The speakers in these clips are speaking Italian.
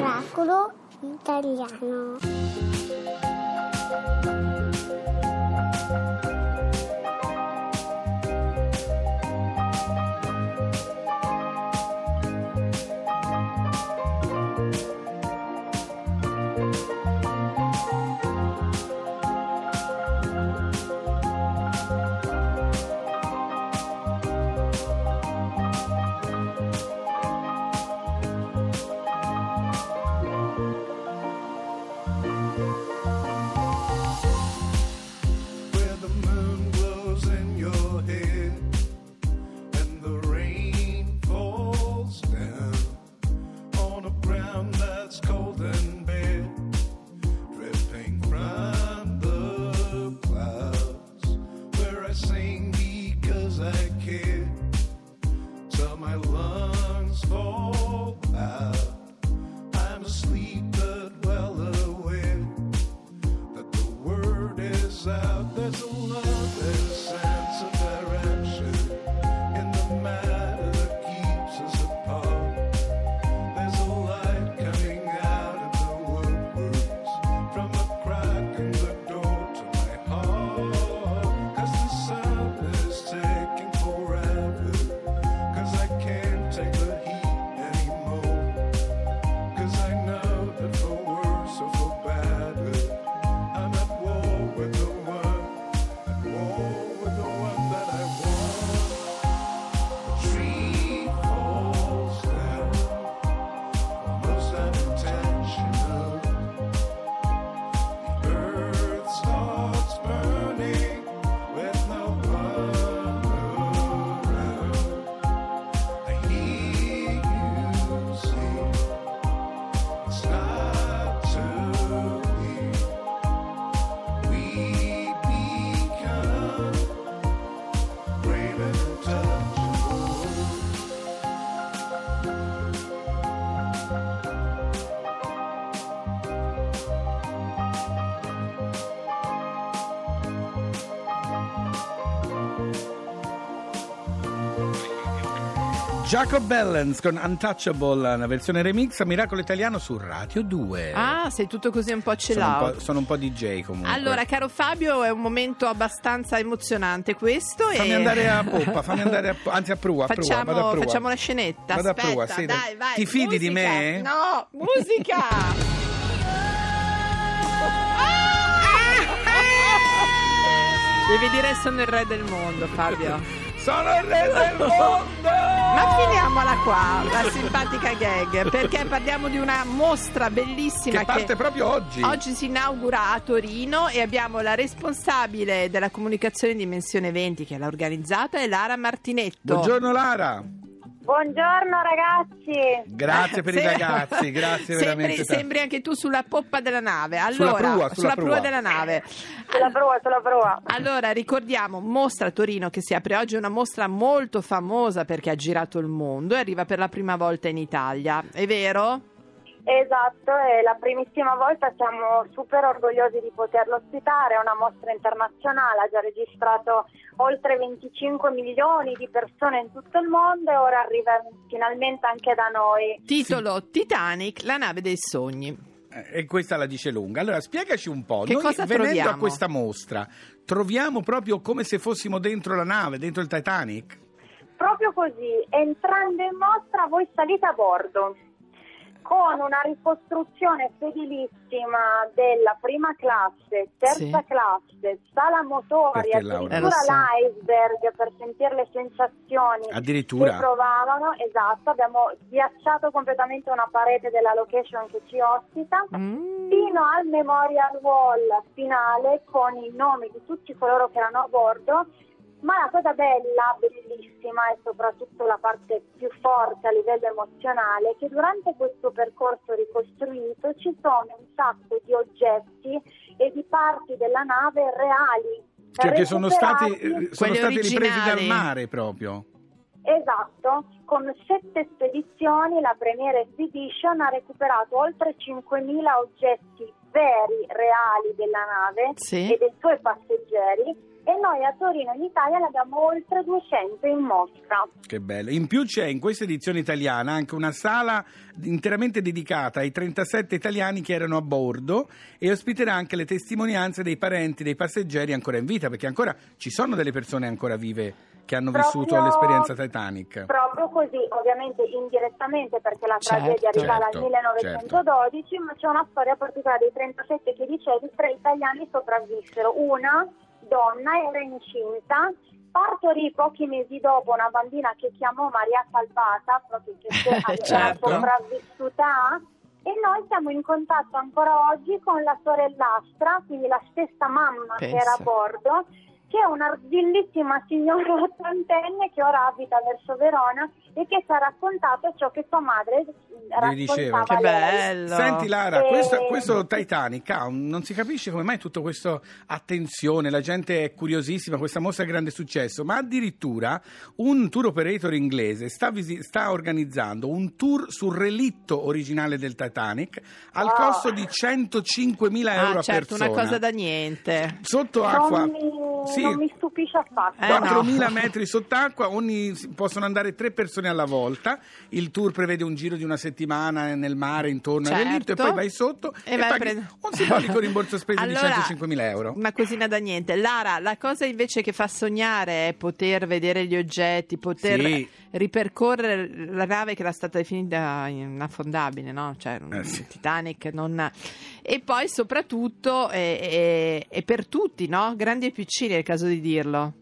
Oracolo italiano. Jacob Bellens con Untouchable, una versione remix a Miracolo Italiano su Radio 2. Ah, sei tutto così un po' sono, celato. po', sono un po' DJ comunque. Allora, caro Fabio, è un momento abbastanza emozionante questo. fammi e... andare a poppa, fammi andare a, anzi a prua, a prua, Facciamo, vado a prua. facciamo la scenetta. Vado a Aspetta, prua, sì, dai, vai. Ti fidi di musica. me? No, musica! Devi dire sono il re del mondo, Fabio. Sono il re del mondo! Ma finiamola qua, la simpatica gag, perché parliamo di una mostra bellissima Che parte proprio oggi. Oggi si inaugura a Torino e abbiamo la responsabile della comunicazione di Dimensione 20 che l'ha organizzata, è Lara Martinetto. Buongiorno Lara. Buongiorno ragazzi. Grazie per i ragazzi, grazie sembri, veramente. sembri anche tu sulla poppa della nave. Sulla Allora, prua, sulla prua. della nave. Sulla prua, sulla prua. Allora, ricordiamo Mostra Torino che si apre oggi, una mostra molto famosa perché ha girato il mondo e arriva per la prima volta in Italia. È vero? Esatto, è la primissima volta, siamo super orgogliosi di poterlo ospitare, è una mostra internazionale, ha già registrato oltre 25 milioni di persone in tutto il mondo e ora arriva finalmente anche da noi. Titolo Titanic, la nave dei sogni. Eh, E questa la dice lunga. Allora, spiegaci un po'. Che Noi cosa venendo troviamo? a questa mostra, troviamo proprio come se fossimo dentro la nave, dentro il Titanic? Proprio così, entrando in mostra voi salite a bordo con una ricostruzione fedelissima della prima classe, terza Sì. classe, sala motori, Perché, Laura? Eh, addirittura so. l'iceberg per sentire le sensazioni Addirittura? che provavano. Esatto, abbiamo ghiacciato completamente una parete della location che ci ospita. Mm. Fino al memorial wall finale con i nomi di tutti coloro che erano a bordo ma la cosa bella, bellissima e soprattutto la parte più forte a livello emozionale è che durante questo percorso ricostruito ci sono un sacco di oggetti e di parti della nave reali. Cioè che sono stati, eh, sono Quelli stati ripresi dal mare proprio. Esatto, con sette spedizioni la Premier Expedition ha recuperato oltre 5.000 oggetti veri, reali della nave Sì. e dei suoi passeggeri e noi a Torino in Italia ne abbiamo oltre 200 in mostra. Che bello. In più c'è in questa edizione italiana anche una sala interamente dedicata ai 37 italiani che erano a bordo e ospiterà anche le testimonianze dei parenti dei passeggeri ancora in vita, perché ancora ci sono delle persone ancora vive che hanno Proprio- vissuto l'esperienza Titanic. Proprio così, ovviamente indirettamente perché la Certo. tragedia risale Certo, al 1912, ma c'è una storia particolare dei 37 che dicevi, tre italiani sopravvissero. Una donna era incinta, partorì pochi mesi dopo una bambina che chiamò Maria Salvata, proprio che era Certo. sopravvissuta a, e noi siamo in contatto ancora oggi con la sorellastra, quindi la stessa mamma che Pensa. era a bordo, che è una bellissima signora ottantenne che ora abita verso Verona e che ci ha raccontato ciò che sua madre eh, diceva. raccontava Che a lei. bello. Senti Lara, Eh, questo, questo Titanic ha un- non si capisce come mai tutto questo attenzione, la gente è curiosissima, questa mostra ha grande successo, ma addirittura un tour operator inglese sta, visi- sta organizzando un tour sul relitto originale del Titanic al Wow. costo di 105.000 euro Ah, a certo, persona. una cosa da niente. Sotto acqua. Mi, Sì, non mi stupisce affatto. Eh, no. 4.000 metri sott'acqua, ogni, possono andare tre persone alla volta. Il tour prevede un giro di una settimana nel mare intorno al Certo. relitto e poi vai sotto e, E vai paghi prendere- un simbolico rimborso spese Allora, di 105.000 euro. Una cosina da niente. Lara, la cosa invece che fa sognare è poter vedere gli oggetti, poter Sì. ripercorrere la nave che era stata definita inaffondabile, no? Cioè, un Eh, sì. Titanic non... E poi soprattutto è, è- è per tutti, no? Grandi e piccini caso di dirlo.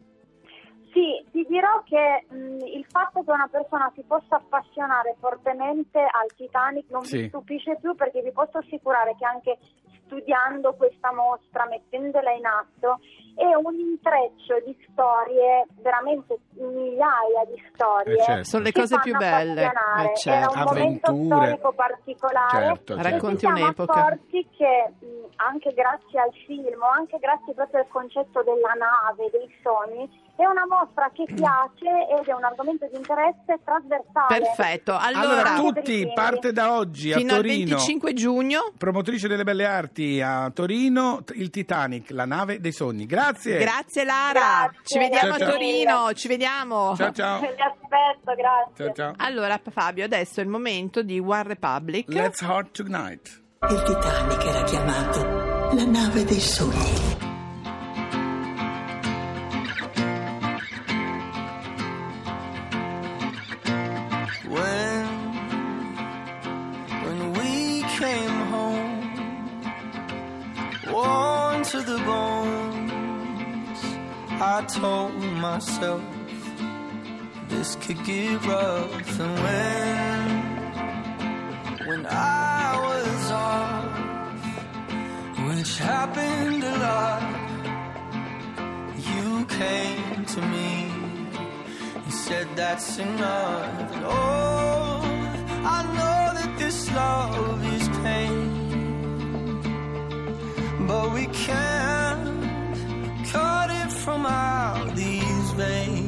Sì, ti dirò che mh, il fatto che una persona si possa appassionare fortemente al Titanic non Sì. mi stupisce più perché vi posso assicurare che anche studiando questa mostra, mettendola in atto, è un intreccio di storie, veramente migliaia di storie. Eh, certo. Sono le cose più belle. Eh, certo. Era un momento Avventure. storico particolare. Certo, certo. Racconti un'epoca. accorti che anche grazie al film, anche grazie proprio al concetto della nave, dei sogni, è una mostra che piace ed è un argomento di interesse trasversale. Perfetto. Allora, Allora, tutti, parte da oggi a fino al Torino. 25 giugno. Promotrice delle belle arti a Torino, il Titanic, la nave dei sogni. Grazie. Grazie Lara. Grazie. Ci vediamo Ciao, a ciao. Torino, ci vediamo. Ciao ciao. Vi aspetto, grazie. Ciao ciao. Allora Fabio, adesso è il momento di One Republic. Let's Heart Tonight. Il Titanic era chiamato la nave dei sogni. could get rough and when when i which happened a lot you came to me he said that's enough. And oh, I know that this love is pain, but we can't cut it from out these veins.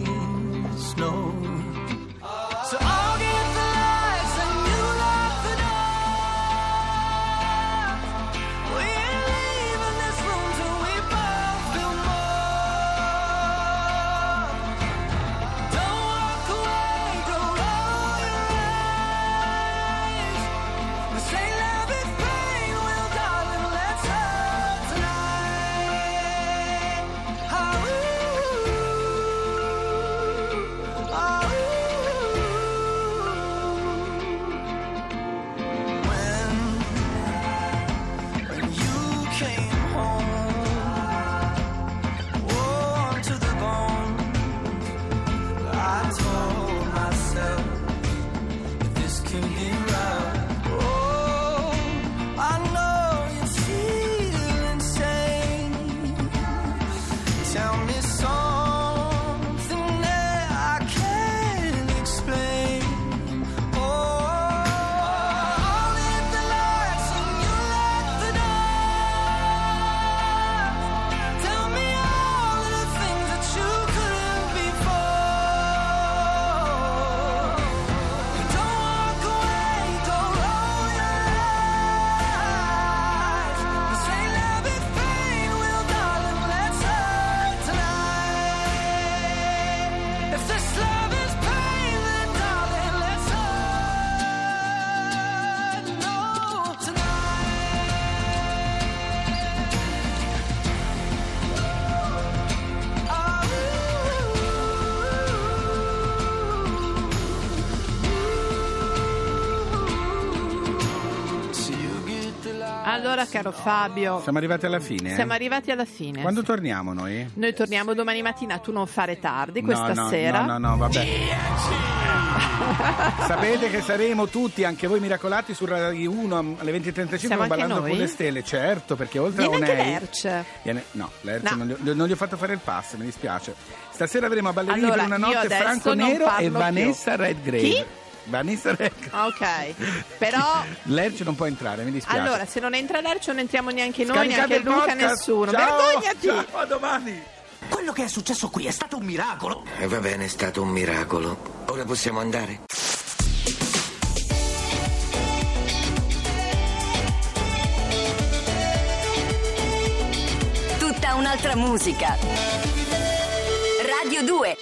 Allora, caro Fabio, Siamo arrivati alla fine. eh? siamo arrivati alla fine. Quando torniamo noi? Noi torniamo domani mattina, tu non fare tardi No, questa no, sera. No, no, no, vabbè. Sapete che saremo tutti, anche voi miracolati, su Rai 1 alle 20.35 Siamo anche ballando con le stelle. Certo, perché oltre Viene a anche Onei... Lerce. Viene- No, Lerce No. Non, gli, non gli ho fatto fare il pass, mi dispiace. Stasera avremo a Ballerini Allora, per una notte Franco Nero e più. Vanessa Redgrave. Chi? Vanessa Redgrave. Ok, però Lerce non può entrare, mi dispiace. allora se non entra Lerce non entriamo neanche noi, Scaricate neanche Luca, podcast. nessuno. Ciao, Vergognati! Ciao, a domani. Quello che è successo qui è stato un miracolo. E va bene, è stato un miracolo. Ora possiamo andare? Tutta un'altra musica. Radio 2